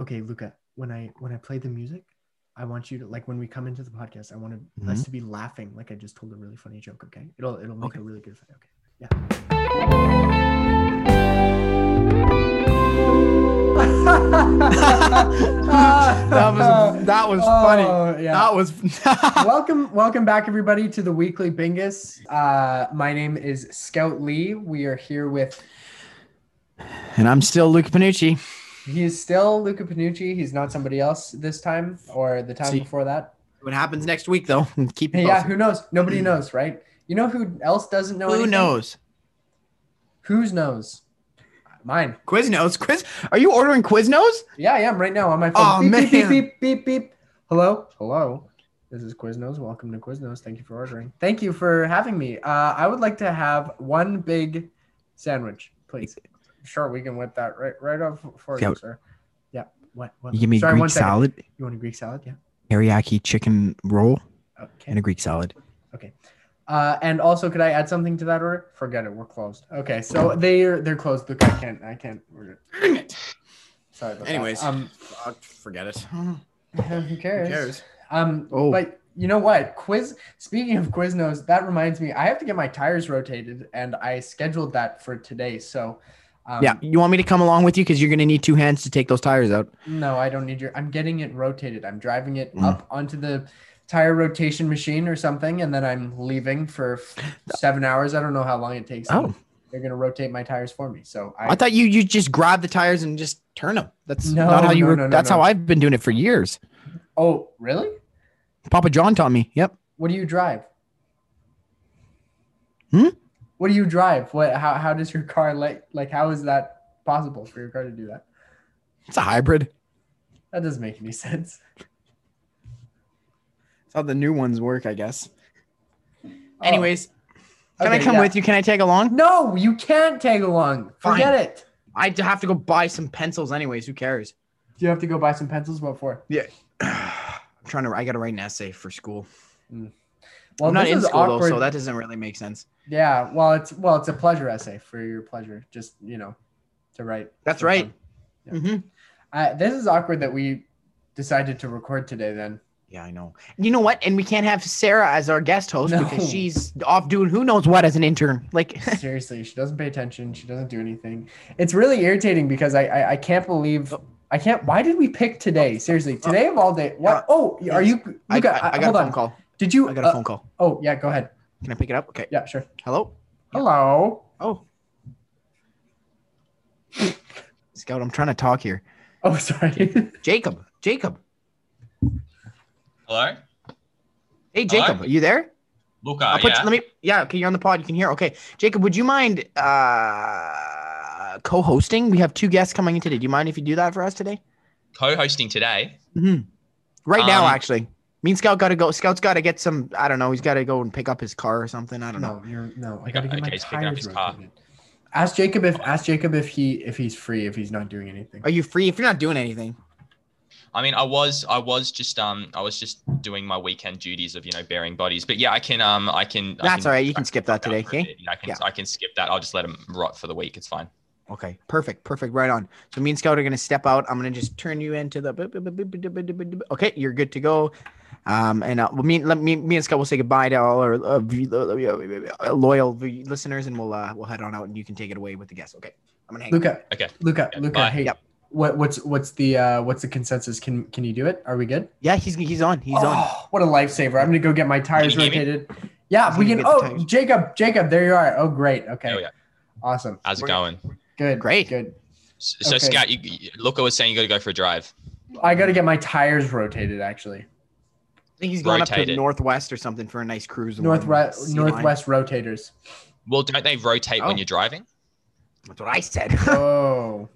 Okay, Luca. When I when I play the music, I want you to like when we come into the podcast. I want to, Mm-hmm. us to be laughing like I just told a really funny joke. Okay, it'll it'll make Okay. a really good. Okay. Yeah. that was that was funny. Oh, yeah. That was welcome, welcome back, everybody, to the weekly Bingus. Uh, my name is Scout Lee. We are here with. and I'm still Luca Panucci. He is still Luca Panucci. He's not somebody else this time or the time See. before that. What happens next week though? Keep it yeah, posted. who knows? Nobody knows, right? You know who else doesn't know? Who anything? knows? Whose knows? Mine. Quiznos. Quiz. Are you ordering Quiznos? Yeah, I am right now on my phone. Oh, beep, beep, beep, beep, beep, beep. Hello, hello. This is Quiznos. Welcome to Quiznos. Thank you for ordering. Thank you for having me. Uh, I would like to have one big sandwich, please. Sure, we can whip that right right off for Yeah. you, sir. Yeah. What? what? You give me Sorry, Greek one second. salad, You want a Greek salad? Yeah. teriyaki chicken roll, Okay. and a Greek salad. Okay. Uh, and also, could I add something to that order? Forget it. We're closed. Okay, so they're they're closed. Look, I can't. I can't. order it. Dang it. Sorry. About Anyways. that. um, Fuck, forget it. who cares? Who cares? Um, Oh. but you know what? Quiz. Speaking of Quiznos, that reminds me. I have to get my tires rotated, and I scheduled that for today. So, um, yeah, you want me to come along with you because you're gonna need two hands to take those tires out. No, I don't need your. I'm getting it rotated. I'm driving it Mm. up onto the tire rotation machine or something, and then I'm leaving for seven hours. I don't know how long it takes. Oh. They're gonna rotate my tires for me. So I, I thought you you just grab the tires and just turn them. That's No, not how you. no, were. no, that's how I've been doing it for years. Oh, really? Papa John taught me. Yep. What do you drive? Hmm? What do you drive? What? How? How does your car like? Like, how is that possible for your car to do that? It's a hybrid. That doesn't make any sense. That's how the new ones work, I guess. Oh, Anyways, can I come yeah. with you? Can I tag along? No, you can't tag along. Fine. Forget it. I have to go buy some pencils, anyways. Who cares? Do you have to go buy some pencils? What for? Yeah. I'm trying to. I got to write an essay for school. Mm. Well, I'm not in school awkward. though, so that doesn't really make sense. Yeah, well, it's well, it's a pleasure essay for your pleasure, just you know, to write. That's right. fun. hmm Uh, this is awkward that we decided to record today. Then Yeah, I know. You know what? And we can't have Sarah as our guest host No. because she's off doing who knows what as an intern. Like, seriously, she doesn't pay attention. She doesn't do anything. It's really irritating because I I, I can't believe I can't. Why did we pick today? Seriously, today of all day. What? Oh, are you? I, Luca, I, I got hold a phone on. call. Did you? I got a uh, phone call. Oh yeah, go ahead. Can I pick it up? Okay. Yeah, sure. Hello. Yeah. Hello. Oh. Scout, I'm trying to talk here. Oh, sorry. Jacob. Jacob. Hello, Hey, Jacob. Are you there? Luca. I'll put yeah. let me. Yeah. Okay. You're on the pod. You can hear. Okay. Jacob, would you mind uh co-hosting? We have two guests coming in today. Do you mind if you do that for us today? Co-hosting today. Mm-hmm. Right now, Um, actually. Me and Scout got to go. Scout's got to get some. I don't know. He's got to go and pick up his car or something. I don't know. No, you're no. I gotta get my okay, he's picking up tires his car. rotated. Ask Jacob if ask Jacob if he if he's free if he's not doing anything. Are you free? If you're not doing anything, I mean, I was, I was just, um, I was just doing my weekend duties of, you know, bearing bodies. But yeah, I can, um, I can. I that's can, all right. You can skip that today. Okay. Yeah, I can, Yeah. I can skip that. I'll just let him rot for the week. It's fine. Okay. Perfect. Perfect. Right on. So me and Scout are gonna step out. I'm gonna just turn you into the. Okay, you're good to go. Um, and uh, well, me, let me, me and Scott will say goodbye to all our uh, uh, loyal listeners, and we'll uh, we'll head on out, and you can take it away with the guests. Okay, I'm gonna hang. Luca, Okay. Luca, Yeah, Luca. bye. Hey, Yep. what what's what's the uh what's the consensus? Can can you do it? Are we good? Yeah, he's he's on. He's on. Oh, what a lifesaver! I'm gonna go get my tires Can you hear me? rotated. Yeah, He's we can. Oh. Jacob, Jacob, there you are. Oh, great. Okay, There we go. awesome. How's it We're- going? Good. Great. Good. So, so Okay. Scout, you, you, Luca was saying you got to go for a drive. I got to get my tires rotated. Actually, I think he's going up to Rotated. the northwest or something for a nice cruise. along northwest line. northwest rotators. Well, don't they rotate Oh. when you're driving? That's what I said. Oh,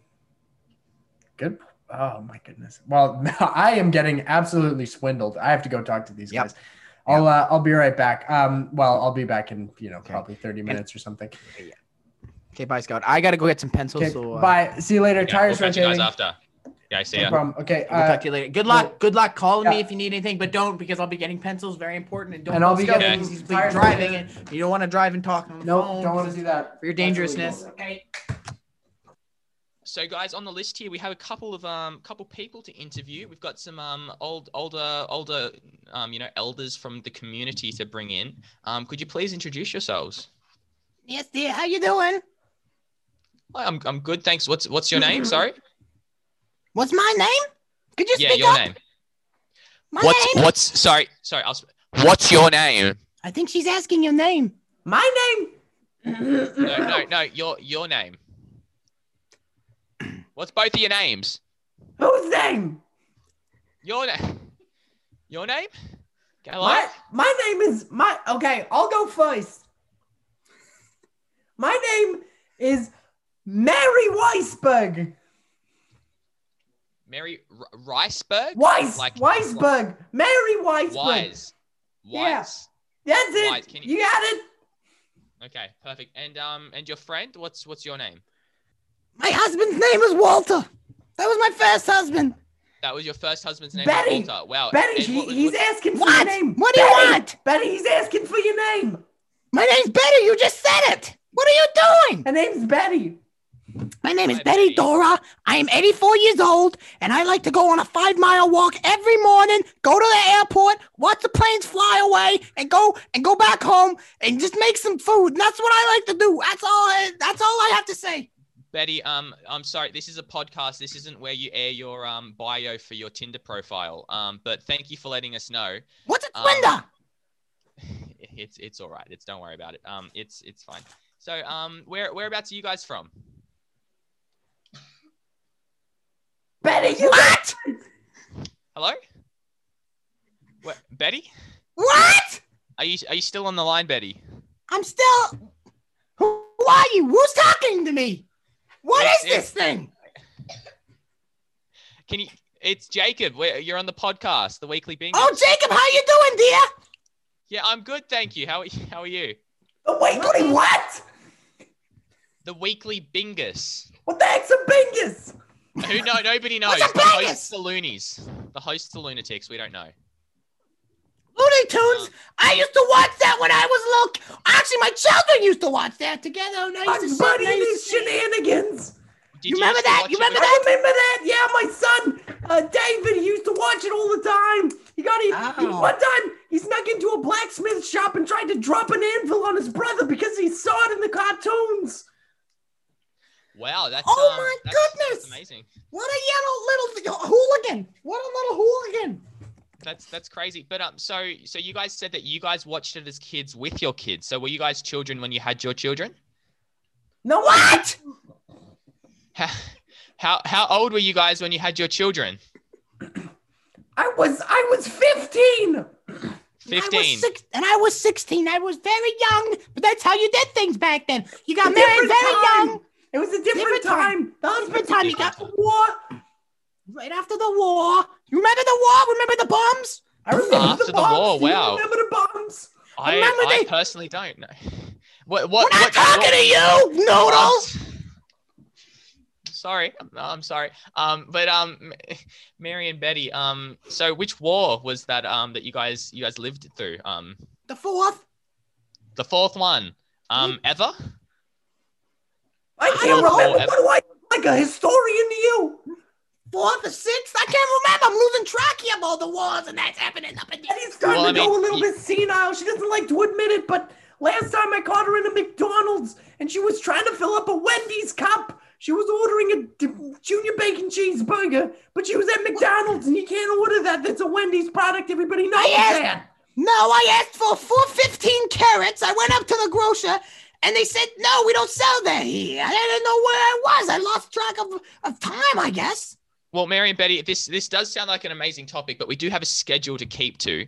good. Oh my goodness. Well, I am getting absolutely swindled. I have to go talk to these Yep. guys. I'll uh, I'll be right back. Um, well, I'll be back in you know Okay. probably thirty minutes or something. Okay, bye, Scout. I gotta go get some pencils. Okay, so uh, bye. See you later. Yeah, Tires we'll catch you guys after. Yeah, I see No ya. problem. Okay. We'll Uh, talk to you later. Good luck. well, Good luck calling me if you need anything, but don't because I'll be getting pencils. Very important. And don't And I'll be Scout getting because he's tires driving rotated. and you don't want to drive and talk on the no, phone don't want to do that for your dangerousness. Okay. So so guys, on the list here, we have a couple of um, couple people to interview. We've got some um, old, older, older, um, you know, elders from the community to bring in. Um, could you please introduce yourselves? Yes, dear. How you doing? Hi, I'm, I'm good, thanks. What's, what's your name? Sorry. What's my name? Could you Yeah, speak your up? name. My What's, name? what's, sorry, sorry. I'll. What's your name? I think she's asking your name. My name. No, no, no. Your, your name. What's both of your names? Whose name? Your name. Your name? Hello. My my name is my. Okay, I'll go first. My name is Mary Weisberg. Mary R- Riceberg. Weiss. Like- Weisberg. Mary Weisberg. Wise. Yeah. That's it. Wise, you... you- got it. Okay, perfect. And um, and your friend, what's what's your name? My husband's name is Walter. That was my first husband. That was your first husband's name, Betty. Walter. Wow. Betty, he, what he's what- asking for What? your name. What do you want? Betty, he's asking for your name. My name's Betty. You just said it. What are you doing? Her name's Betty. My name is Betty. Dora. I am 84 years old, and I like to go on a five mile walk every morning, go to the airport, watch the planes fly away, and go and go back home and just make some food. And that's what I like to do. That's all. I, that's all I have to say. Betty, um, I'm sorry. This is a podcast. This isn't where you air your um bio for your Tinder profile. Um, but thank you for letting us know. What's a Um, It's it's all right. It's don't worry about it. Um, it's it's fine. So um, where whereabouts are you guys from? Betty, you what? Hello. What, Betty? What? Are you are you still on the line, Betty? I'm still. Who are you? Who's talking to me? What It's- is this thing? Can you? It's Jacob. Where you're on the podcast, the Weekly Bingo. Oh, Jacob, how you doing, dear? Yeah, I'm good, thank you. How are you? How are you? Wait, wait, what? The Weekly Bingus. What the heck's a bingus? Who no nobody knows. What's a The hosts Bingus? the loonies. The hosts the lunatics. We don't know. Looney Tunes. I used to watch that when I was little. Actually, my children used to watch that together. And I used to Bugs sit and I his shenanigans. Did You remember that? You remember with- I remember that. Yeah, my son, uh, David, he used to watch it all the time. He got it. he- Oh. one time, he snuck into a blacksmith shop and tried to drop an anvil on his brother because he saw it in the cartoons. Wow, that's Oh um, my that's, goodness! That's amazing. What a yellow little hooligan! What a little hooligan! That's that's crazy. But um, so so you guys said that you guys watched it as kids with your kids. So were you guys children when you had your children? No, What? How how, how old were you guys when you had your children? I was I was 15. I was Fifteen. six, and I was 16. I was very young, but that's how you did things back then. You got married very time. young. It was a different, Different time. time. The husband Different time. You got the war. right after the war. You remember the war? Remember the bombs? I remember After the the bombs. war, Do you wow. remember the bombs? I, Remember I they- personally don't know. What what, We're what not what, talking what- to you, noodles. Sorry, I'm- I'm sorry. Um, but um, Mary and Betty. Um, so which war was that? Um, that you guys you guys lived through? Um, The fourth. the fourth one. Um, ever? I I can't don't know. remember. What do I like a historian to you? Fourth or sixth? I can't remember. I'm losing track here of all the wars and that's happening up in there. Eddie's starting Well, to I go a little you- bit senile. She doesn't like to admit it, but last time I caught her in a McDonald's and she was trying to fill up a Wendy's cup. She was ordering a junior bacon cheeseburger, but she was at McDonald's and you can't order that. That's a Wendy's product. Everybody knows I asked- that. No, I asked for 415 carrots. I went up to the grocer and they said, no, we don't sell that here. I didn't know where I was. I lost track of, of time, I guess. Well, Mary and Betty, this this does sound like an amazing topic, but we do have a schedule to keep to.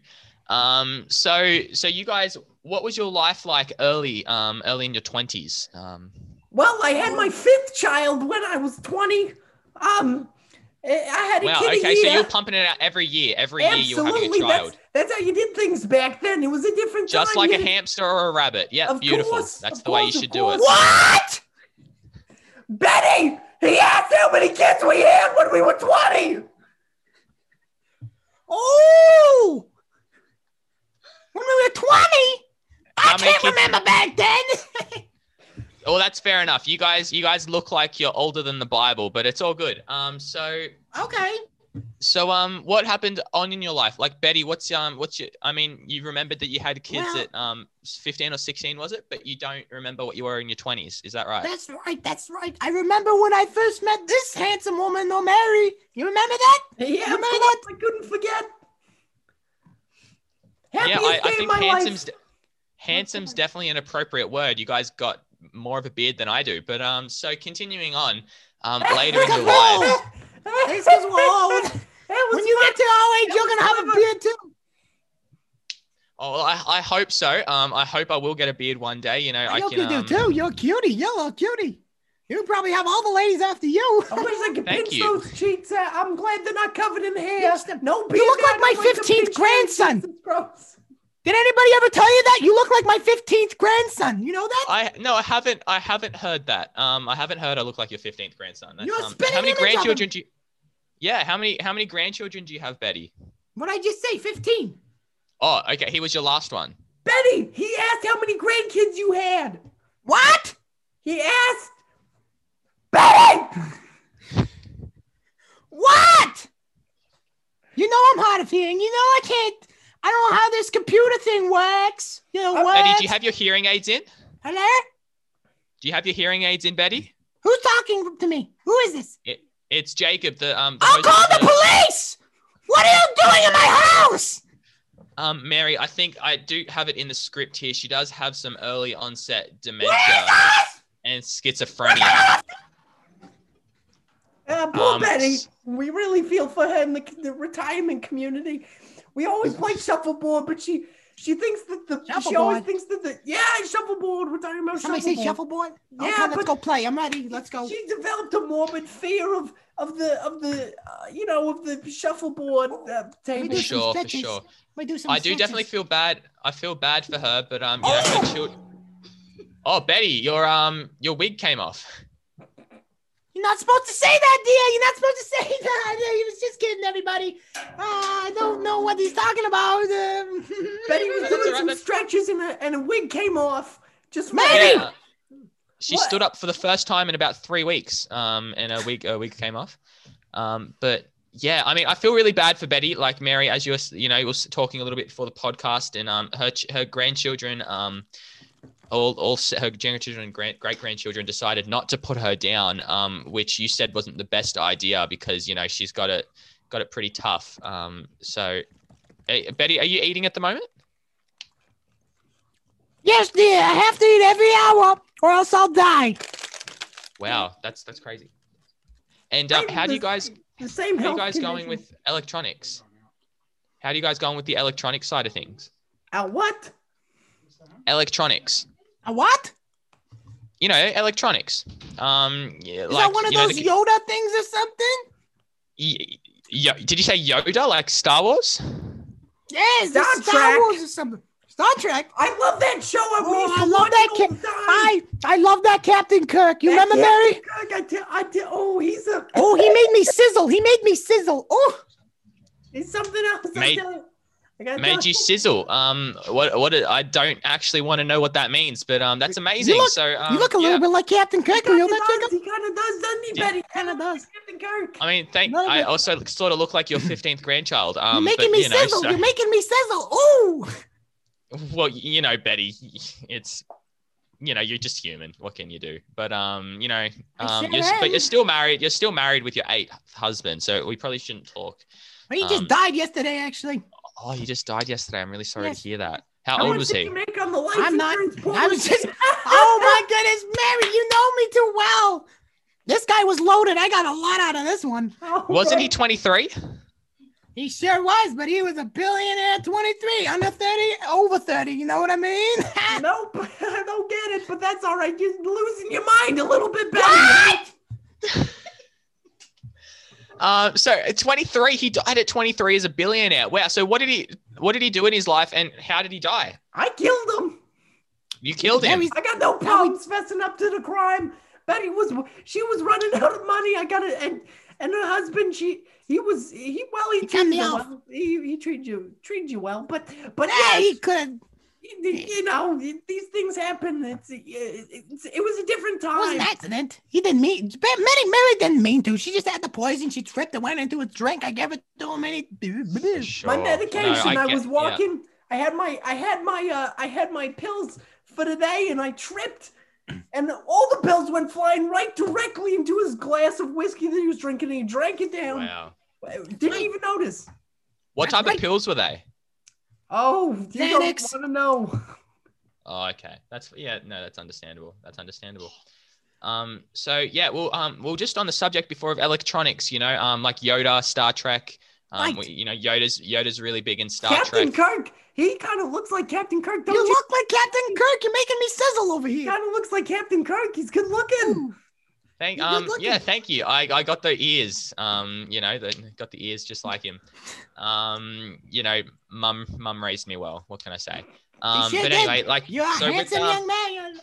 Um, so so you guys, what was your life like early um early in your twenties? Um, Well, I had my fifth child when I was 20. Um, I I had a wow. kid a Okay, so you're pumping it out every year. Every year you're having a Absolutely. child, That's, that's how you did things back then. It was a different just time. like You a had- hamster or a rabbit. Yeah, Of beautiful. course, That's of the way you should do it. What? Betty, he asked how many kids we had when we were 20. Oh! When we were 20? I How can't kids- remember back then. Well, that's fair enough. You guys, you guys look like you're older than the Bible, but it's all good. Um, so, Okay. So, um, what happened on in your life? Like Betty, what's um, what's your? I mean, you remembered that you had kids Well- at um, 15 or 16, was it? But you don't remember what you were in your 20s. Is that right? That's right. That's right. I remember when I first met this handsome woman, no Mary. You remember that? Yeah, Remember of that? I couldn't forget. yeah, Happiest I, I day of think my handsome's life. de- handsome's definitely an appropriate word. You guys got more of a beard than I do. But um, so continuing on, um, later in your life. It's because we're old. When you get to our age, you're gonna have a beard too. Oh, well, I, I hope so. Um, I hope I will get a beard one day. You know, I you can. can um, do too. You're a cutie. You're a cutie. You probably have all the ladies after you. I wish I could Thank pinch you. those cheeks. out. I'm glad they're not covered in hair. Yes, no beard. You look like my like 15th pinch those grandson. Cheeks. It's gross. Did anybody ever tell you that? You look like my 15th grandson. You know that? I no, I haven't. I haven't heard that. Um, I haven't heard I look like your fifteenth grandson. That's, You're um, spitting how many image of him. grandchildren do you? Yeah, how many how many grandchildren do you have, Betty? What I just say? 15. Oh, okay. He was your last one. Betty, he asked how many grandkids you had. What? He asked. Betty! What? You know I'm hard of hearing. You know I can't. I don't know how this computer thing works. You know what? Betty, do you have your hearing aids in? Hello? Do you have your hearing aids in, Betty? Who's talking to me? Who is this? It's Jacob, the um. The I'll host call of the police! What are you doing in my house? Um, Mary, I think I do have it in the script here. She does have some early onset dementia is and schizophrenia. Uh, poor Um, Betty. We really feel for her in the, the retirement community. We always play shuffleboard, but she she thinks that the she always thinks that the yeah shuffleboard. We're talking about Somebody shuffleboard. say shuffleboard? Yeah, okay, let's go play. I'm ready. Let's go. She developed a morbid fear of of the of the uh, you know of the shuffleboard uh, table. For sure, for sure. Let me do some I do definitely feel bad. I feel bad for her, but um, you know, her children. Oh, Betty, your um, your wig came off. You're not supposed to say that, dear. You're not supposed to say that. He was just kidding, everybody. Uh, I don't know what he's talking about. Um, Betty was doing some that's- stretches and a and a wig came off. Just Maybe. Yeah. She What? stood up for the first time in about three weeks. Um, and a wig, a wig came off. Um, but yeah, I mean, I feel really bad for Betty. Like Mary, as you were, you know, was talking a little bit before the podcast, and um, her her grandchildren, um, all all her grandchildren and great great grandchildren decided not to put her down. Um, which you said wasn't the best idea because you know she's got it got it pretty tough. Um, so. eh, Betty, are you eating at the moment? yes, dear. I have to eat every hour, or else I'll die. Wow, that's that's crazy. And um, how do you guys The same. How are you guys going with electronics? How do you guys going with the electronic side of things? Uh, what? Electronics. A what? You know, electronics. Um, yeah, Is like that one of you know, those the- Yoda things or something? y- y- did you say Yoda, like Star Wars? Yes, Star Star, Star Trek. Wars or something. Star Trek. I love that show. I Oh, I love that it all kid. the time. I I love that Captain Kirk. You That remember Captain Mary? Kirk, I tell, I tell, oh, he's a. Oh, he made me sizzle. He made me sizzle. Oh, He's something else. I Made- Made you sizzle. Um, what what? I don't actually want to know what that means, but um, that's amazing. look- so um, you look a yeah. little bit like Captain He Kirk. kind You of does. He kind of does, doesn't he, Yeah. Betty? Kinda does. Captain Kirk. I mean, thank. Of I also sort of look like your fifteenth grandchild. Um, You're making but, me you know, sizzle. so- You're making me sizzle. Ooh. well you know betty it's you know you're just human what can you do but um you know um sure you're, but you're still married you're still married with your eighth husband so we probably shouldn't talk He just Um, died yesterday, actually. Oh he just died yesterday i'm really sorry Yes. to hear that how How old much was did he you make on the life I'm not- I was just- Oh my goodness, Mary, you know me too well. This guy was loaded. I got a lot out of this one. Oh, wasn't he 23 He sure was, but he was a billionaire at 23, under 30, over 30. You know what I mean? Nope, I don't get it, but that's all right. You're losing your mind a little bit, Betty. What? uh so at 23 he died at 23 as a billionaire wow so what did he what did he do in his life and how did he die I killed him. you killed him Mary's- I got no problems fessing up to the crime. Betty was she was running out of money. I got it, and and her husband she he was he well he, He treated you well. He, he treated you treated you well, but but Yeah, yes, he could. You know, these things happen. It's, it's it was a different time. It was an accident. He didn't mean. Mary, Mary didn't mean to. She just had the poison. She tripped and went into a drink. I gave it to him, and he. Sure. My No, medication. I, get- was yeah. walking. I had my I had my uh I had my pills for the day, and I tripped, and all the pills went flying right directly into his glass of whiskey that he was drinking, and he drank it down. Wow. Didn't even notice. What type right. of pills were they? Oh, you don't want to know. Oh, okay. That's yeah. No, that's understandable. That's understandable. Um. So yeah. Well. Um. Well, just on the subject before of electronics, you know, um, like Yoda, Star Trek. Um. Right. we- You know, Yoda's Yoda's really big in Star Captain Trek. Captain Kirk. He kind of looks like Captain Kirk, don't You you? look like Captain Kirk. You're making me sizzle over here. Kind of looks like Captain Kirk. He's good looking. Thank. Um. Yeah. Thank you. I I got the ears. Um. You know, the, got the ears just like him. Um. You know, mum mum raised me well. What can I say? Um. sure But did. anyway, like You're a so with, handsome um, young man.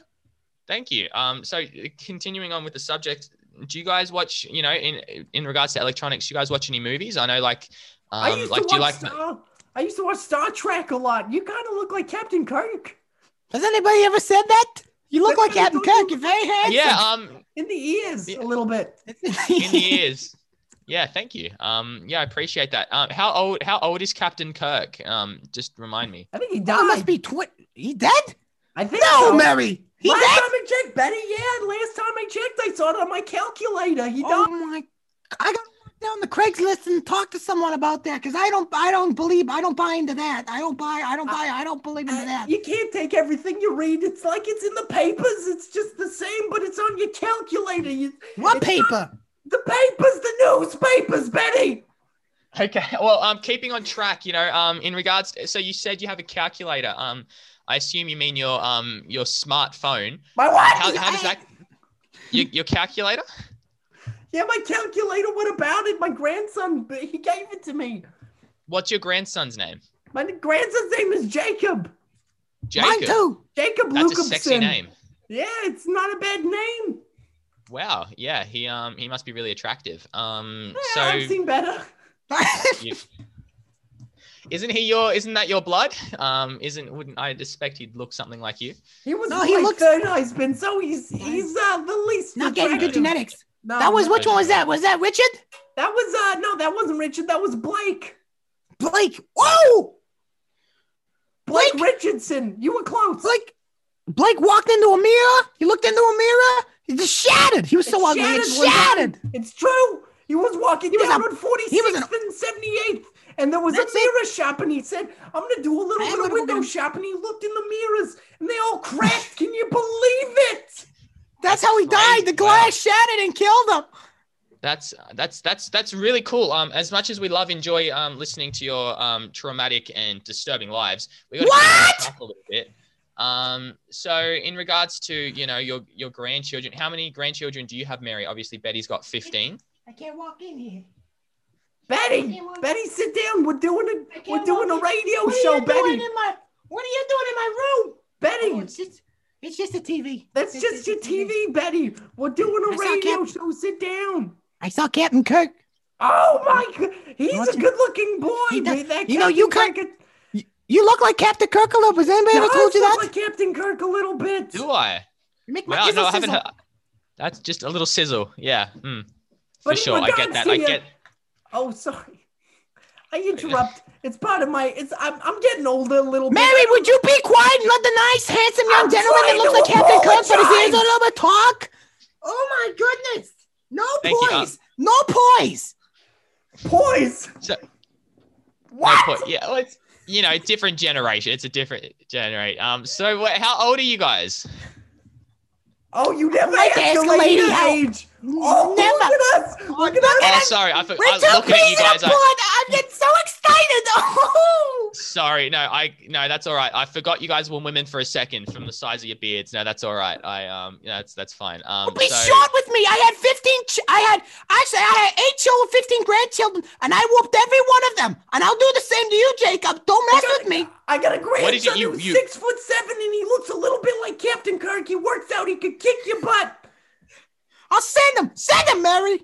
Thank you. Um, so uh, continuing on with the subject, do you guys watch, you know, in in regards to electronics, do you guys watch any movies? I know, like, I um, used like, to do you watch like? Star. I used to watch Star Trek a lot. You kind of look like Captain Kirk Has anybody ever said that? You look like Captain Kirk. You're very handsome. Yeah. Um, in the ears Yeah. a little bit. in the ears. Yeah. Thank you. Um, yeah, I appreciate that. Um, how old? How old is Captain Kirk? Um, just remind me. I think he Oh, died. it must be twi- He dead? I think No, so. Mary. He last dead? time I checked, Betty. Yeah, last time I checked, I saw it on my calculator. He Oh died. my! I got to look down the Craigslist and talk to someone about that because I don't, I don't believe, I don't buy into that. I don't buy, I don't buy, I don't believe into that. you can't take everything you read. It's like it's in the papers. It's just the same, but it's on your calculator. You, What paper? the papers, the newspapers, Betty. Okay. Well, um, keeping on track, you know, um, in regards, so you said you have a calculator. Um, I assume you mean your um your smartphone. My what? How, how does that? Your, your calculator? Yeah, my calculator. What about it? My grandson, he gave it to me. What's your grandson's name? My grandson's name is Jacob. Jacob. Mine too. Jacob That's Lucasson. a sexy name. Yeah, it's not a bad name. Wow. Yeah. He um he must be really attractive. Um. Yeah, So I've seen better. you, isn't he your? Isn't that your blood? Um. Isn't? Wouldn't I expect he'd look something like you? He was No, my he looks- third husband, so he's he's uh, the least. Not getting good genetics. No, That was which one was that? Was that Richard? That was uh no, that wasn't Richard. That was Blake. Blake. Whoa! Blake, Blake? Richardson. You were close. Blake. Blake walked into a mirror. He looked into a mirror. He just shattered. He was so It ugly. It shattered one shattered. It's true. He was walking He was down a- on 46th he was an- and 78th, and there was a it. mirror shop, and he said, I'm going to do a little I bit of window shop, and he looked in the mirrors, and they all cracked. Can you believe it? That's how he Crazy. died. The glass shattered and killed him. That's that's that's that's really cool. Um, as much as we love enjoy um listening to your um traumatic and disturbing lives, we got to What? up a little bit. Um, so in regards to you know your your grandchildren, how many grandchildren do you have, Mary? Obviously, Betty's got fifteen. I can't walk in here. Betty, Betty, sit down. We're doing I a can't we're doing a walk radio What are show, you doing Betty. in my? What are you doing in my room? Betty, Oh, it's just, a TV. that's It's just your a TV. TV, Betty. We're doing I a saw radio Cap- show. Sit down. I saw Captain Kirk. Oh my god, he's What's a good-looking boy. He does- man. That you know, you Captain can't- Kirk You look like Captain Kirk a little. Has anybody ever does told you look that? like Captain Kirk a little bit. Do I? You make Well, sizzle no, I haven't. Heard. That's just a little sizzle. Yeah. Mm, for sure, I get that. to I get. Oh, sorry. I interrupt. It's part of my. It's. I'm. I'm getting older a little bit. Mary, would you be quiet and let the nice, handsome young I'm gentleman that looks like Captain Kirk put his ears apologize. on a little bit talk? Oh my goodness! No Thank you, uh, poise, no poise. poise? So, What? No point. Yeah, well, it's you know, different generation. It's a different generation. Um, so wait, how old are you guys? Oh, you never Like to asked ask a a lady lady how- age. Oh, Never. look at us. Look at Oh, us. sorry, I, for- We're I two looking at you peas in a guys. I, I'm getting so excited. Oh. sorry, no, I no, that's all right. I forgot you guys were women for a second from the size of your beards. No, that's all right. I um, yeah, that's that's fine. Um, Be so, short with me. I had 15. Ch- I had actually I had eight children, 15 grandchildren, and I whooped every one of them. And I'll do the same to you, Jacob. Don't mess with me. I got a What did you- grandson you- who's you- six foot seven, and he looks a little bit like Captain Kirk. He works out. He could kick your butt. I'll send them. Send them, Mary.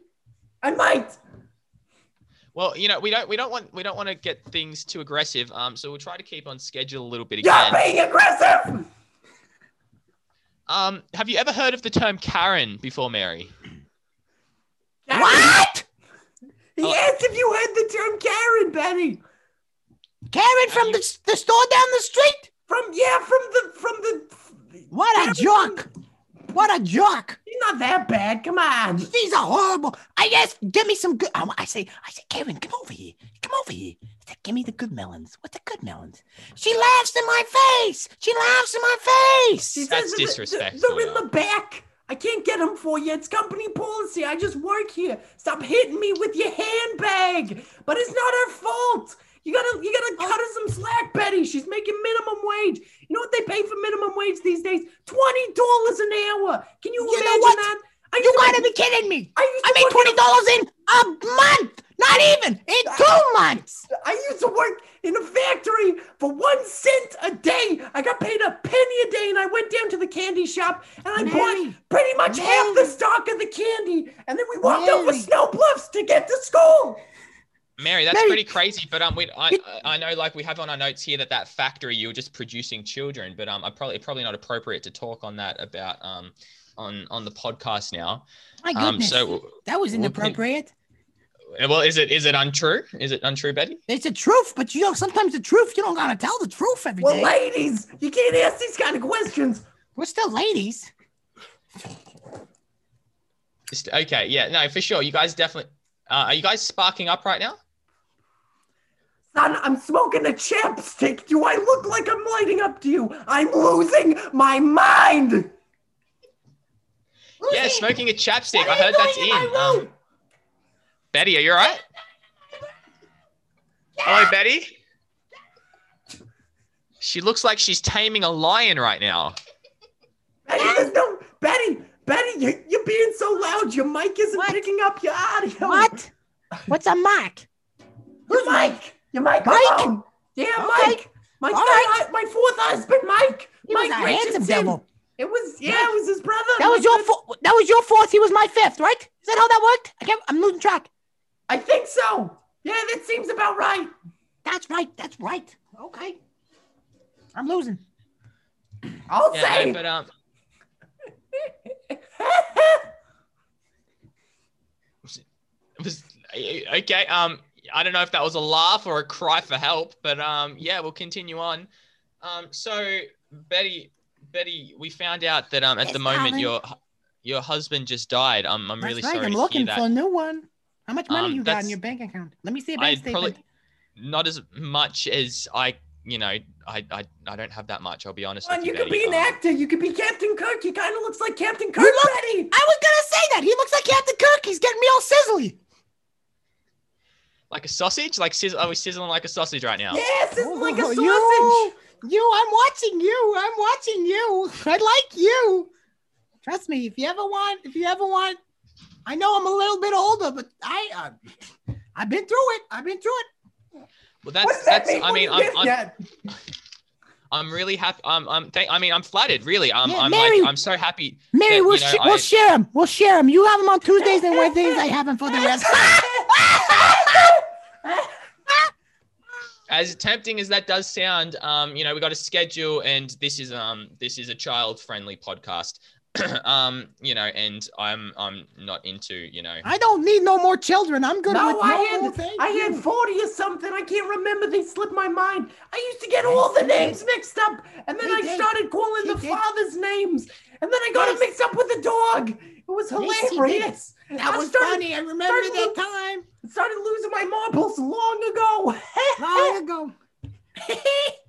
I might. Well, you know, we don't we don't want we don't want to get things too aggressive. Um, so we'll try to keep on schedule a little bit You're again. being aggressive. Um, have you ever heard of the term Karen before, Mary? What? He Oh. asked if you heard the term Karen, Benny. Karen from the, the store down the street? From yeah, from the from the. What a Karen jerk. What a jerk. He's not that bad. Come on. These are horrible. I asked, give me some good. I, I say, I say, Karen, come over here. Come over here. I said, give me the good melons. What the good melons? She laughs in my face. She laughs in my face. She That's says that- disrespectful, They're in the back. I can't get them for you. It's company policy. I just work here. Stop hitting me with your handbag. But it's not her fault. You gotta, you gotta oh. cut her some slack, Betty. She's making minimum wage. You know what they pay for minimum wage these days? Twenty dollars an hour. Can you, You imagine that? I You gotta make- be kidding me. I used I to made twenty dollars in a month. Not even in two months. I used to work in a factory for one cent a day. I got paid a penny a day, and I went down to the candy shop and I Mary, bought pretty much half the stock of the candy, and then we walked over Mary. snow bluffs to get to school. Mary, that's Mary- pretty crazy. But um, we I, I know like we have on our notes here that that factory you were just producing children. But um, I probably probably not appropriate to talk on that about um on on the podcast now. My Um, goodness. so that was inappropriate. well, is it is it untrue? Is it untrue, Betty? It's the truth, but you know, sometimes the truth, you don't gotta tell the truth every Well, day. ladies, you can't ask these kind of questions. We're still ladies. Okay, yeah, no, for sure. You guys definitely. Uh, are you guys sparking up right now? Son, I'm smoking a chapstick. Do I look like I'm lighting up to you? I'm losing my mind. Yeah, smoking a chapstick. I heard that's in. in my room? Um, Betty, are you all right? Hello, Betty. She looks like she's taming a lion right now. Betty, there's no Betty. Betty, you're, you're being so loud. Your mic isn't What? picking up your audio. What? What's a mic? Your mic. Your mic. Mike? alone. Yeah, Okay. Mike. Mike's All my, right. my fourth husband, Mike. He was Mike a handsome Richardson. devil. It was yeah, it was his brother. That was My your good- fo- that was your fourth. He was my fifth, right? Is that how that worked? I can't, I'm losing track. I think so. Yeah, that seems about right. That's right. That's right. Okay. I'm losing. I'll Yeah, say. no, but um, it was okay. Um, I don't know if that was a laugh or a cry for help, but um, yeah, we'll continue on. Um, so Betty, Betty, we found out that um, at Yes, the moment darling. your your husband just died. Um, I'm really That's right. sorry I'm to looking hear for a new one. How much money Um, you got in your bank account? Let me see a I bank probably statement. not as much as I, you know, I I, I don't have that much. I'll be honest Come with you, you could Betty. be an Um, actor. You could be Captain Kirk. He kind of looks like Captain Kirk, look- Betty. I was gonna say that. He looks like Captain Kirk. He's getting me all sizzly. Like a sausage, like sizz- are we sizzling like a sausage right now? Yes, it's like a Oh, sausage. You, you, I'm watching you. I'm watching you. I like you. Trust me. If you ever want, if you ever want, I know I'm a little bit older, but I, uh, I've been through it. I've been through it. Well, that's What's that that's. mean? I mean, are you I'm, I'm? I'm really happy. I'm, I'm thank, I mean, I'm flattered, really. I'm, Yeah, I'm Mary- like, I'm so happy. Mary, that, we'll, you know, sh- we'll share them. We'll share them. You have them on Tuesdays and Wednesdays. I have them for the rest. As tempting as that does sound, um, you know, we got a schedule, and this is um, this is a child-friendly podcast. um, you know, and I'm, I'm not into, you know, I don't need no more children. I'm good No, with I no had more, I you. had 40 or something. I can't remember. They slipped my mind. I used to get all the names mixed up, and then He I did. started calling He the did. father's names, and then I got Yes. it mixed up with the dog. It was Yes, hilarious. That I was started- funny. I remember started that lo- time Started losing my marbles long ago. long ago.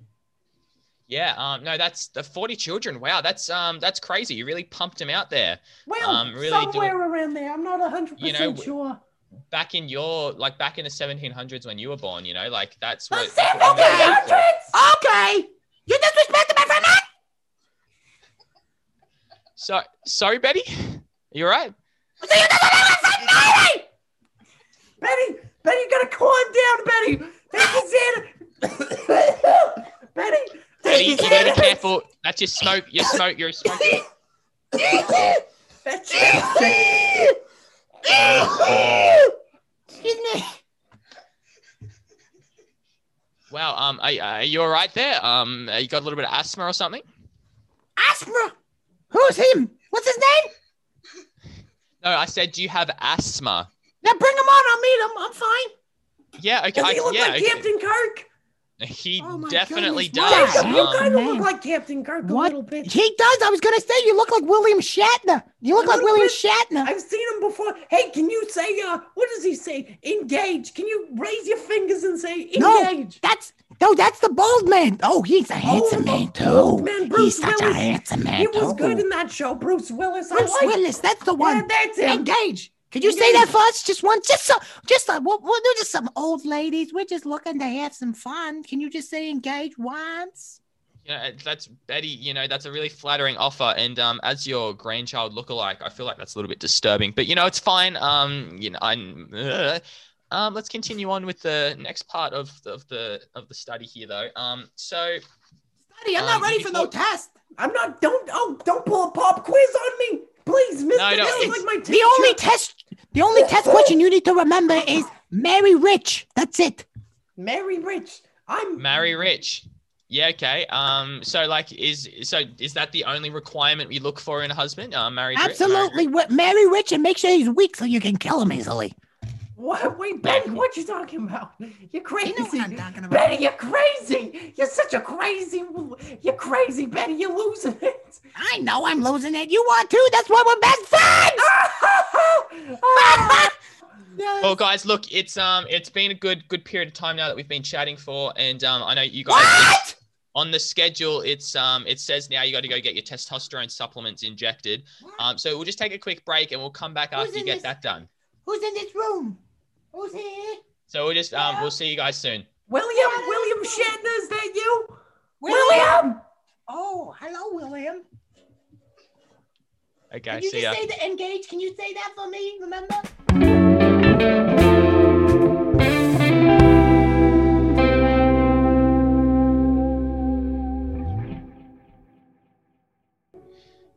yeah. Um, no, that's the 40 children. Wow, that's um, that's crazy. You really pumped them out there. well, Um, really somewhere around there. I'm not 100% You know, sure. Back in your, like, back in the 1700s when you were born, you know, like that's The what. that's what okay, women were for. 1700s? Okay. You disrespected my friend. So, sorry, Betty. You all right? So you friend. Betty, Betty, you gotta calm down, Betty. Take the it. Betty, Betty, you gotta be careful. That's your smoke. Your smoke. You're smoking. That chapstick. Excuse me. Wow. Um, are, are you all right there? Um, you got a little bit of asthma or something? Asthma. Who's him? What's his name? No, I said, do you have asthma? Now bring him on. I'll meet him. I'm fine. Yeah. Okay. Does he I- yeah. like okay. Captain Kirk? He Oh definitely goodness, does. Jacob, you Wow. Um, kind of look like Captain Kirk a What? little bit. He does. I was gonna say you look like William Shatner. You look like little William bit. Shatner. I've seen him before. Hey, can you say uh what does he say? Engage. Can you raise your fingers and say No. engage? That's no, that's the bald man. Oh, he's a handsome the man too. man, Bruce he's such a handsome man He was too. good in that show, Bruce Willis. I Bruce like Willis. That's the one. Yeah, that's him. Engage. Could you say that for us? Just one, just so, just uh, we'll, we'll do just some old ladies. We're just looking to have some fun. Can you just say engage once? Yeah, that's Betty. You know, that's a really flattering offer. And um, as your grandchild lookalike, I feel like that's a little bit disturbing. But you know, it's fine. Um, you know, I'm. Uh, um, let's continue on with the next part of the, of the of the study here, though. Um, so Buddy, I'm Um, not ready for no test. I'm not don't oh don't pull a pop quiz on me. Please, Mr. No, no, Hill, it's- like my teacher. The only test, the only test question you need to remember is Mary Rich. That's it. Mary Rich. I'm marry rich. Yeah. Okay. Um. So like, is so is that the only requirement we look for in a husband? Uh, married. ri- married Absolutely, rich? Wi- Mary Rich, and make sure he's weak so you can kill him easily. What wait, Betty, what you talking about? You're crazy. You know what I'm talking about. Betty, you're crazy. You're such a crazy you're crazy, Betty. You're losing it. I know I'm losing it. You are too. That's why we're best friends. Ah! Well, guys, look, it's um, it's been a good good period of time now that we've been chatting for, and um, I know you guys. what? on the schedule it's um it says now you got to go get your testosterone supplements injected um so we'll just take a quick break and we'll come back Who's after you get this? that done Who's in this room? Who's here? so we'll just um we'll see you guys soon William, William Shatner, is that you? William. William! Oh, hello, William. okay Can you see just ya say the engage? Can you say that for me? Remember?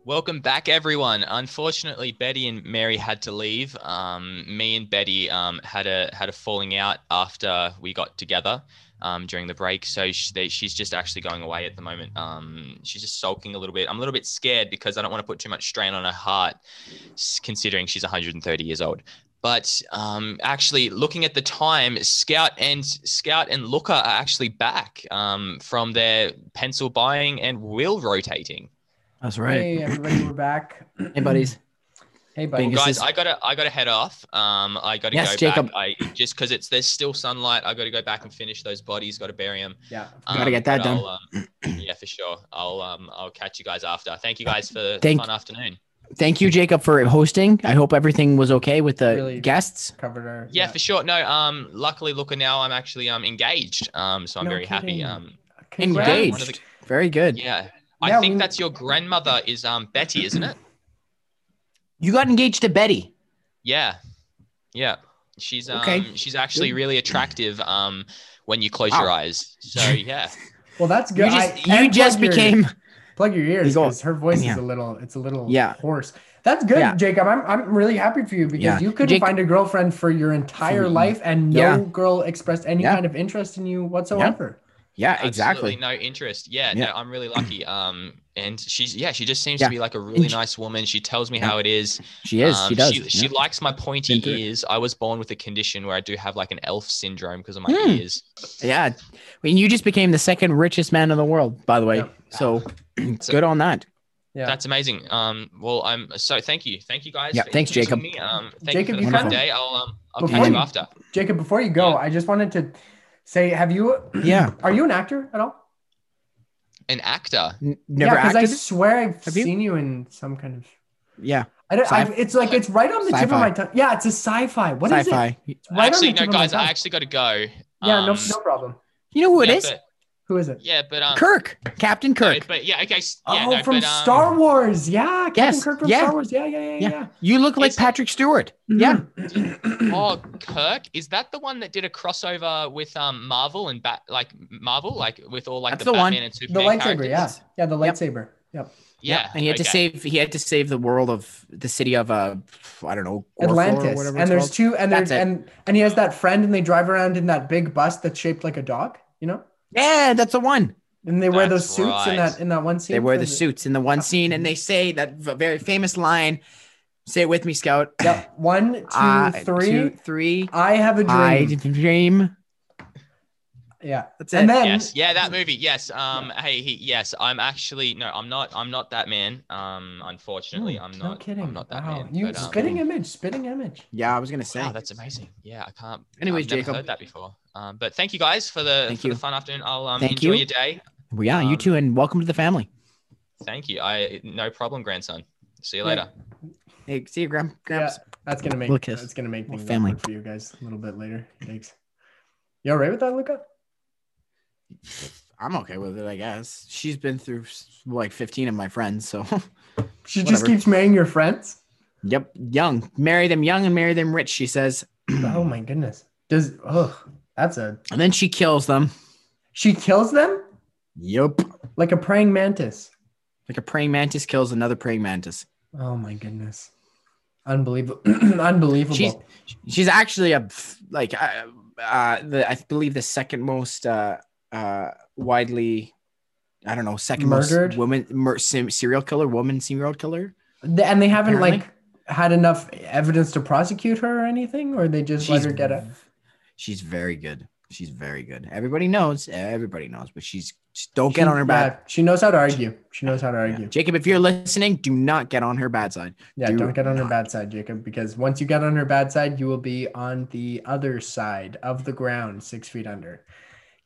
Welcome back everyone unfortunately betty and mary had to leave um me and betty um had a had a falling out after we got together um, during the break. So she, they, she's just actually going away at the moment. Um, she's just sulking a little bit. I'm a little bit scared because I don't want to put too much strain on her heart, considering she's 130 years old. But um, actually, looking at the time, Scout and Scout and Luca are actually back um, from their pencil buying and wheel rotating. That's right. Hey everybody, we're back. Hey, buddies. Hey buddy. Bingus. This Guys, I gotta I gotta head off. Um, I gotta Yes, go Jacob. back. I just because it's there's still sunlight. I gotta go back and finish those bodies. Got to bury them. Yeah. Gotta get that done. Um, yeah, for sure. I'll um I'll catch you guys after. Thank you guys for the Thank- fun afternoon. Thank you, Jacob, for hosting. I hope everything was okay with the Really- guests. Covered our Yeah, for sure. No, um, luckily, look, now I'm actually um engaged. Um, so I'm No very happy. Um, Congrats. Engaged. One the- Very good. yeah, Yeah, I think we- that's your grandmother is um Betty, isn't it? You got engaged to Betty. Yeah, yeah. She's um Okay. she's actually really attractive um when you close Wow. your eyes. So yeah. Well, that's good. You just I- you and just plug your- became plug your ears because her voice Yeah. is a little it's a little Yeah. hoarse. That's good, Yeah. Jacob. I'm I'm really happy for you because Yeah. you couldn't Jake- find a girlfriend for your entire life and no Yeah. girl expressed any Yeah. kind of interest in you whatsoever. Yeah exactly. no interest. Yeah, Yeah. no, I'm really lucky. Um, and she's yeah, she just seems Yeah. to be like a really she- nice woman. She tells me Yeah. how it is. She is. Um, she does. She, she likes my pointy Been ears. I was born with a condition where I do have like an elf syndrome because of my Hmm. ears. Yeah. I mean, you just became the second richest man in the world, by the way. Yep. So good on that. Yeah. That's amazing. Um, well, I'm so thank you, thank you guys. Yeah, for thanks, introducing Jacob. Me. Um, thank Jacob, you you for the fun day. I'll um, I'll Before catch you you- after. Jacob, before you go, Yeah. I just wanted to say, have you Yeah. are you an actor at all? An actor. N- never yeah, because I swear I've Have seen you in some kind of yeah. I don't, Sci- I, it's like it's right on the tip of my tongue. Yeah, it's a sci-fi. What is it? Sci-fi. It's right actually, on the no, tip of my guys, I actually got to go. Yeah, no, Um, no problem. You know who it yeah, is? But, Who is it? yeah, but um, Kirk. Captain no, Kirk. but yeah, okay. s- Yeah, oh, no, from but, um, Star Wars. Yeah, Captain Yes, Kirk from yeah. Star Wars. Yeah, yeah, yeah, Yeah. yeah. you look like It's- Patrick Stewart. Yeah. Mhm. Oh, Kirk, is that the one that did a crossover with um Marvel and Bat like Marvel, like with all like That's the, the one. Batman and the lightsaber. Yeah, characters? yeah, the lightsaber. Yep. Yeah, And he had to save. He had to save the world of the city of uh, I don't know, Gorthor or Atlantis. whatever And there's called. two, and there's and and he has that friend, and they drive around in that big bus that's shaped like a dog. You know? Yeah, that's the one. And they wear those That's suits in that in that one scene. They wear for the suits in the one scene, and they say that v- very famous line. Say it with me, Scout. Yep. One, two, Uh, three. two, three. I have a dream. I dream. Yeah. That's it. And then Yes, yeah, that movie. Yes. Um. Hey, he. Yes, I'm actually no. I'm not. I'm not that man. Um. Unfortunately, Hmm, I'm no not. kidding. I'm not that wow. man. You but, um, spitting image, spitting image. yeah, I was gonna say. Wow, that's amazing. Yeah, I can't. Anyways, I've never Jacob. heard that before. Um, but thank you guys for the Thank for you. the fun afternoon. I'll um Thank enjoy you. your day. Well, yeah, you Um, too, and welcome to the family. Thank you. I no problem, grandson. See you Yeah. later. Hey, see you, Gram. Gramps. That's gonna make Little kiss. that's gonna make Little things family. family for you guys a little bit later. Thanks. You all right with that, Luca? I'm okay with it, I guess. She's been through like 15 of my friends, so She just keeps marrying your friends. yep, young. Marry them young and marry them rich, she says. oh my goodness. Does oh that's a And then she kills them. she kills them Yep. like a praying mantis. Like a praying mantis kills another praying mantis. Oh my goodness. Unbelievable. Unbelievable. She's she's actually a like uh, uh the I believe the second most uh uh widely I don't know second Murdered? most woman mur- serial killer woman serial killer. And they haven't Apparently. like had enough evidence to prosecute her or anything, or they just let her get it. She's very good. She's very good. Everybody knows. Everybody knows, but she's just don't get on her bad. Yeah, she knows how to argue. She knows how to Yeah. argue. Jacob, if you're listening, do not get on her bad side. Yeah, Do don't get on her bad side, Jacob, because once you get on her bad side, you will be on the other side of the ground, six feet under.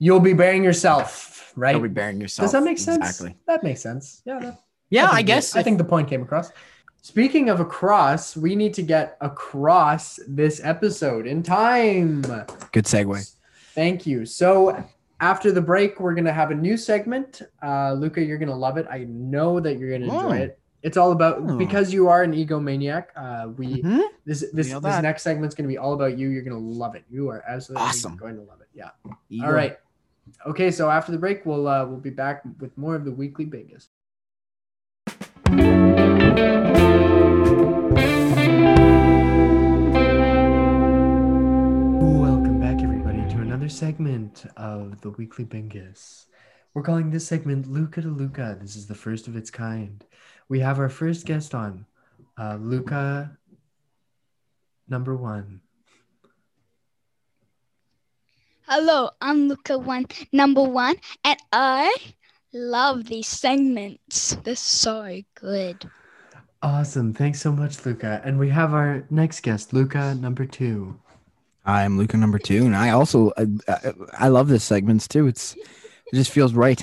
You'll be burying yourself, right? You'll be burying yourself. Does that make sense? Exactly. That makes sense. Yeah. that- Yeah, think I the- guess. I think the point came across. Speaking of across, we need to get across this episode in time. good segue. Thank you. So after the break, we're gonna have a new segment. Uh, Luca, you're gonna love it. I know that you're gonna enjoy Oh. it. It's all about Oh. because you are an egomaniac. Uh, we Mhm. this this this next segment's gonna be all about you. You're gonna love it. You are absolutely Awesome. going to love it. Yeah. Ego. All right. Okay. So after the break, we'll uh, we'll be back with more of the Weekly Bingus. Welcome back, everybody, to another segment of the Weekly Bingus. We're calling this segment Luca to Luca. This is the first of its kind. We have our first guest on, uh, Luca number one. Hello, I'm Luca One Number One, and I love these segments. They're so good. Awesome. Thanks so much, Luca. And we have our next guest, Luca number two. I'm Luca number two, and I also uh, uh, I love this segments too. It's it just feels right.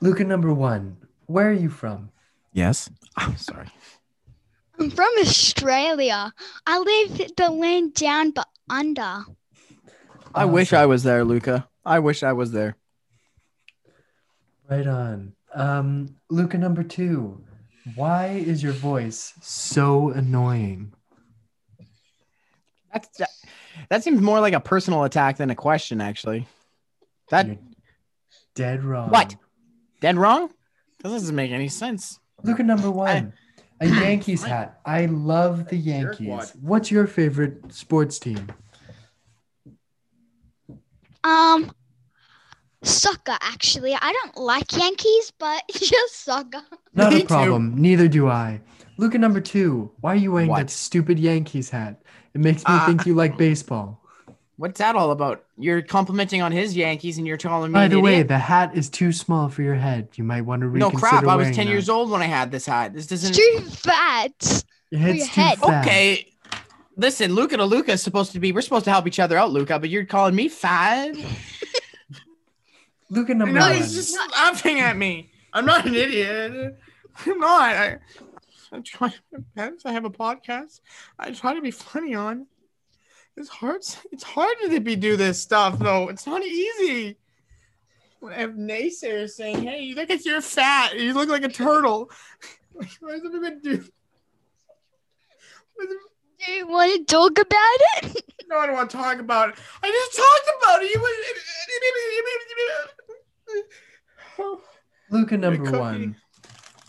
Luca number one, where are you from? Yes. I'm sorry. I'm from Australia. I live the land down but under. I wish I was there, Luca. I wish I was there. Right on. Um, Luca number two, why is your voice so annoying? That's that, that seems more like a personal attack than a question, actually. That You're dead wrong. What? dead wrong? That doesn't make any sense. Luca number one, a Yankees hat. I love the Yankees. What's your favorite sports team? Um, soccer, actually. I don't like Yankees, but just soccer. Not Me a too. problem. Neither do I. Luca number two, why are you wearing What? that stupid Yankees hat? It makes me Uh, think you like baseball. What's that all about? You're complimenting on his Yankees, and you're telling me. By the way, idiot? the hat is too small for your head. You might want to reconsider. no reconsider. crap. I was ten that. years old when I had this hat. This It's doesn't. too fat. Your head's your too head. fat. Okay. Listen, Luca to Luca is supposed to be. We're supposed to help each other out, Luca. But you're calling me fat. Luca number No, one. he's just laughing at me. I'm not an idiot. I'm not. I, I try my best. I have a podcast. I try to be funny on. It's hard. It's hard to be do this stuff though. It's not easy. When I have naysayers saying, "Hey, you look at you're fat. You look like a turtle." What is everyone do? What is it- Do you want to talk about it? No, I don't want to talk about it. I just talked about it. You. Luca number one.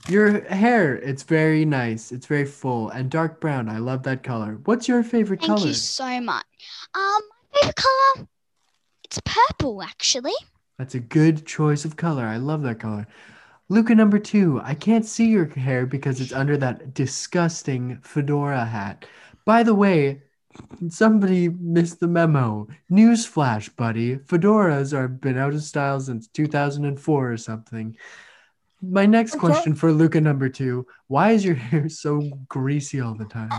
Your hair, it's very nice. It's very full and dark brown. I love that color. What's your favorite Thank color? Thank you so much. Um, my favorite color, It's purple, actually. That's a good choice of color. I love that color. Luca number two, I can't see your hair because it's under that disgusting fedora hat. By the way, somebody missed the memo. Newsflash, buddy. Fedoras are been out of style since 2004 or something. My next Okay. question for Luca number two, why is your hair so greasy all the time?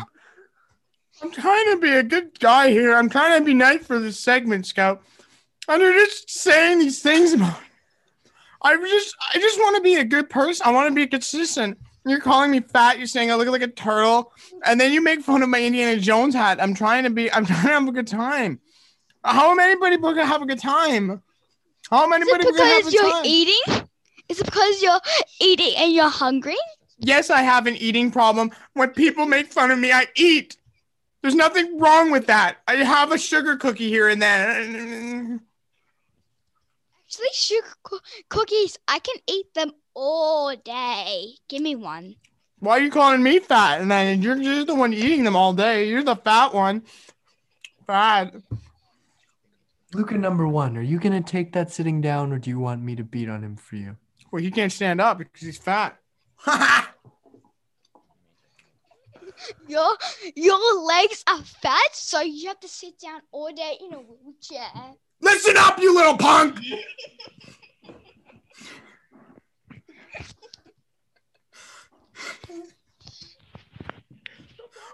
I'm trying to be a good guy here. I'm trying to be nice for this segment, Scout. And you're just saying these things about. I just, I just want to be a good person. I want to be consistent. You're calling me fat. You're saying I look like a turtle, and then you make fun of my Indiana Jones hat. I'm trying to be. I'm trying to have a good time. How am anybody gonna have a good time? How am anybody gonna have a good time? Is it because you're time? eating? Is it because you're eating and you're hungry? yes, I have an eating problem. When people make fun of me, I eat. There's nothing wrong with that. I have a sugar cookie here and then. Actually, sugar coo- cookies, I can eat them all day. Give me one. Why are you calling me fat? And then you're, you're the one eating them all day. You're the fat one. Fat. Luca number one, are you gonna take that sitting down or do you want me to beat on him for you? Well, he can't stand up because he's fat. Your your legs are fat, so you have to sit down all day in a wheelchair. Listen up, you little punk.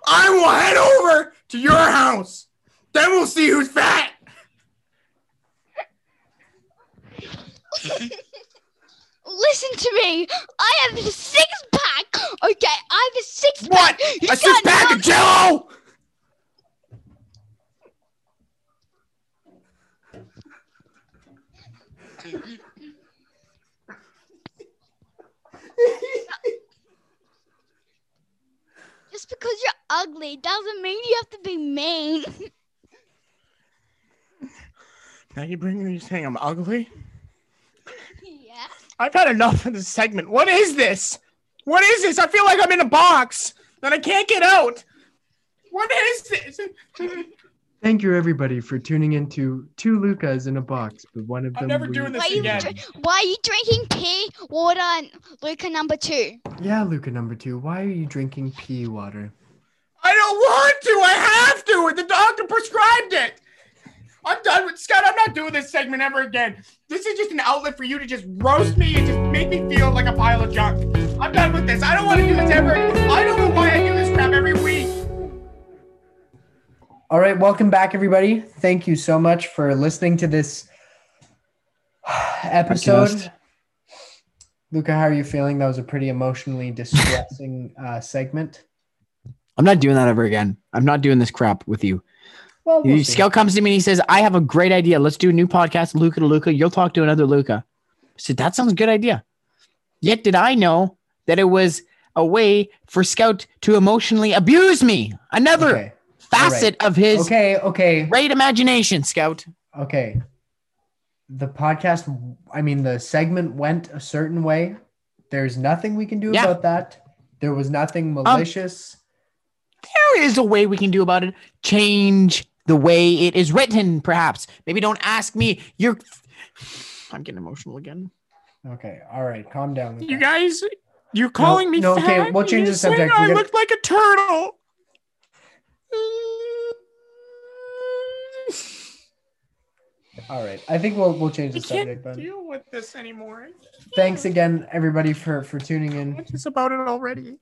I will head over to your house. Then we'll see who's fat. Listen to me. I have a six pack. Okay, I have a six pack. What? You A six pack knock- of jello? Just because you're ugly doesn't mean you have to be mean. Now you bring me saying I'm ugly? yeah. I've had enough of this segment. What is this? What is this? I feel like I'm in a box that I can't get out. What is this? Thank you everybody for tuning into two Lucas in a box, but one of them I'm never we- doing this Why you again. dr- why are you drinking pea water and Luca number two? Yeah, Luca number two, why are you drinking pea water? I don't want to. I have to. The doctor prescribed it. I'm done with Scott. I'm not doing this segment ever again. This is just an outlet for you to just roast me and just make me feel like a pile of junk. I'm done with this. I don't want to do this ever. I don't All right, welcome back, everybody. Thank you so much for listening to this episode. Luca, how are you feeling? That was a pretty emotionally distressing uh, segment. I'm not doing that ever again. I'm not doing this crap with you. Well, we'll. Scout comes to me and he says, I have a great idea. Let's do a new podcast, Luca to Luca. You'll talk to another Luca. I said, That sounds a good idea. Yet did I know that it was a way for Scout to emotionally abuse me. Another Okay, facet of his okay, okay, great imagination, Scout. okay. The podcast, I mean, the segment went a certain way. There's nothing we can do Yeah. Um, about that. There was nothing malicious. There is a way we can do about it. Change the way it is written, perhaps. Maybe don't ask me. You're. I'm getting emotional again. okay, all right, calm down. You guys, you're calling me no, fat. okay, we'll change the subject. I look like a turtle. All right, I think we'll we'll change I the subject. can't Then. deal with this anymore. Thanks again, everybody, for for tuning in. I'm just about it already.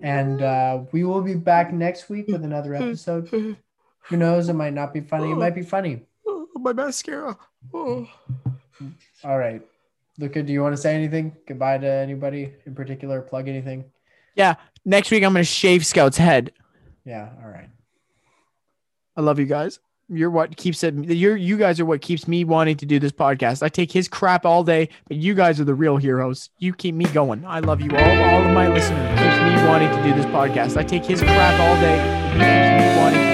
And uh, we will be back next week with another episode. Who knows? It might not be funny. It might be funny. My mascara. Oh. All right. Luca, do you want to say anything? Goodbye to anybody in particular? Plug anything? Yeah. Next week, I'm going to shave Scout's head. Yeah. All right. I love you guys. You're what keeps it. You're you guys are what keeps me wanting to do this podcast. I take his crap all day, but you guys are the real heroes. You keep me going. I love you all. All of my listeners keeps me wanting to do this podcast. I take his crap all day. He keeps me wanting